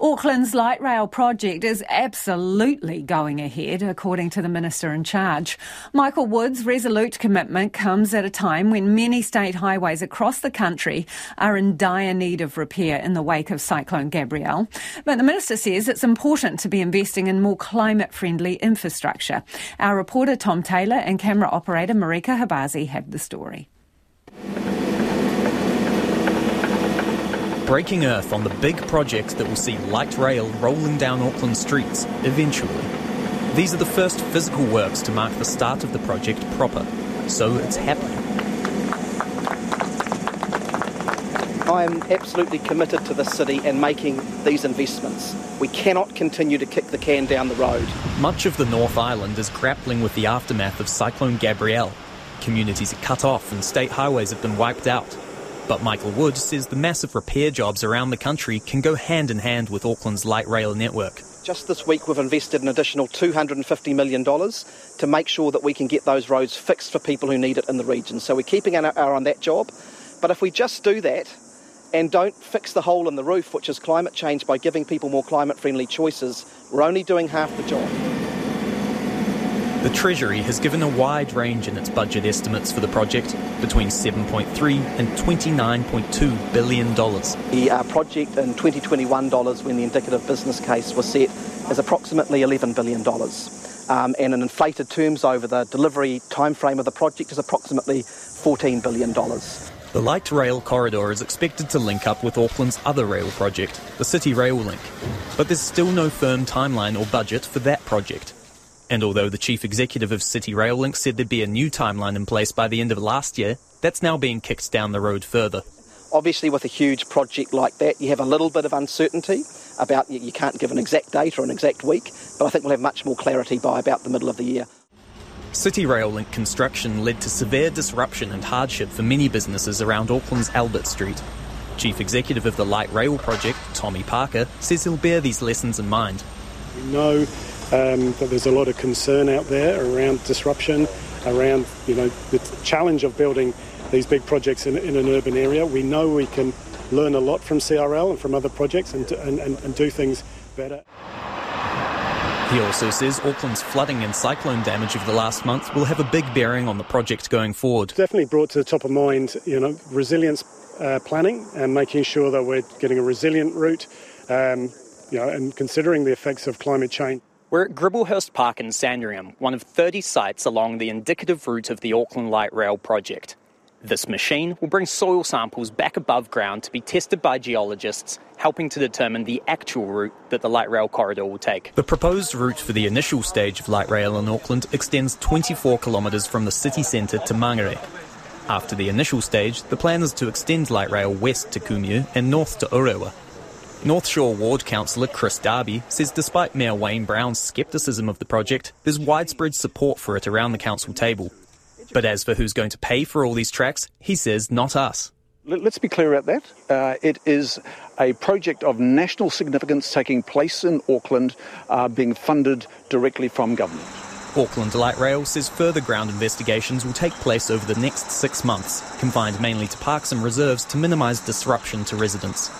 Auckland's light rail project is absolutely going ahead, according to the minister in charge. Michael Wood's resolute commitment comes at a time when many state highways across the country are in dire need of repair in the wake of Cyclone Gabrielle. But the minister says it's important to be investing in more climate friendly infrastructure. Our reporter Tom Taylor and camera operator Marika Khabazi have the story. Breaking earth on the big project that will see light rail rolling down Auckland streets eventually. These are the first physical works to mark the start of the project proper, so it's happening. I am absolutely committed to the city and making these investments. We cannot continue to kick the can down the road. Much of the North Island is grappling with the aftermath of Cyclone Gabrielle. Communities are cut off and state highways have been wiped out. But Michael Wood says the massive repair jobs around the country can go hand in hand with Auckland's light rail network. Just this week, we've invested an additional $250 million to make sure that we can get those roads fixed for people who need it in the region. So we're keeping an eye on that job. But if we just do that and don't fix the hole in the roof, which is climate change, by giving people more climate friendly choices, we're only doing half the job. The Treasury has given a wide range in its budget estimates for the project, between 7.3 and 29.2 billion dollars. The uh, project in 2021 dollars, when the indicative business case was set, is approximately 11 billion dollars, um, and in inflated terms over the delivery timeframe of the project is approximately 14 billion dollars. The light rail corridor is expected to link up with Auckland's other rail project, the City Rail Link, but there's still no firm timeline or budget for that project. And although the chief executive of City Rail Link said there'd be a new timeline in place by the end of last year, that's now being kicked down the road further. Obviously, with a huge project like that, you have a little bit of uncertainty about you can't give an exact date or an exact week, but I think we'll have much more clarity by about the middle of the year. City Rail Link construction led to severe disruption and hardship for many businesses around Auckland's Albert Street. Chief Executive of the Light Rail Project, Tommy Parker, says he'll bear these lessons in mind. We know um, that there's a lot of concern out there around disruption, around you know the challenge of building these big projects in, in an urban area. We know we can learn a lot from CRL and from other projects and, and, and, and do things better. He also says Auckland's flooding and cyclone damage of the last month will have a big bearing on the project going forward. Definitely brought to the top of mind, you know, resilience uh, planning and making sure that we're getting a resilient route, um, you know, and considering the effects of climate change. We're at Gribblehurst Park in Sandringham, one of 30 sites along the indicative route of the Auckland Light Rail project. This machine will bring soil samples back above ground to be tested by geologists, helping to determine the actual route that the light rail corridor will take. The proposed route for the initial stage of light rail in Auckland extends 24 kilometres from the city centre to Mangere. After the initial stage, the plan is to extend light rail west to Kumeu and north to Orewa. North Shore Ward Councillor Chris Darby says despite Mayor Wayne Brown's scepticism of the project, there's widespread support for it around the council table. But as for who's going to pay for all these tracks, he says not us. Let's be clear about that. Uh, it is a project of national significance taking place in Auckland, uh, being funded directly from government. Auckland Light Rail says further ground investigations will take place over the next six months, confined mainly to parks and reserves to minimise disruption to residents.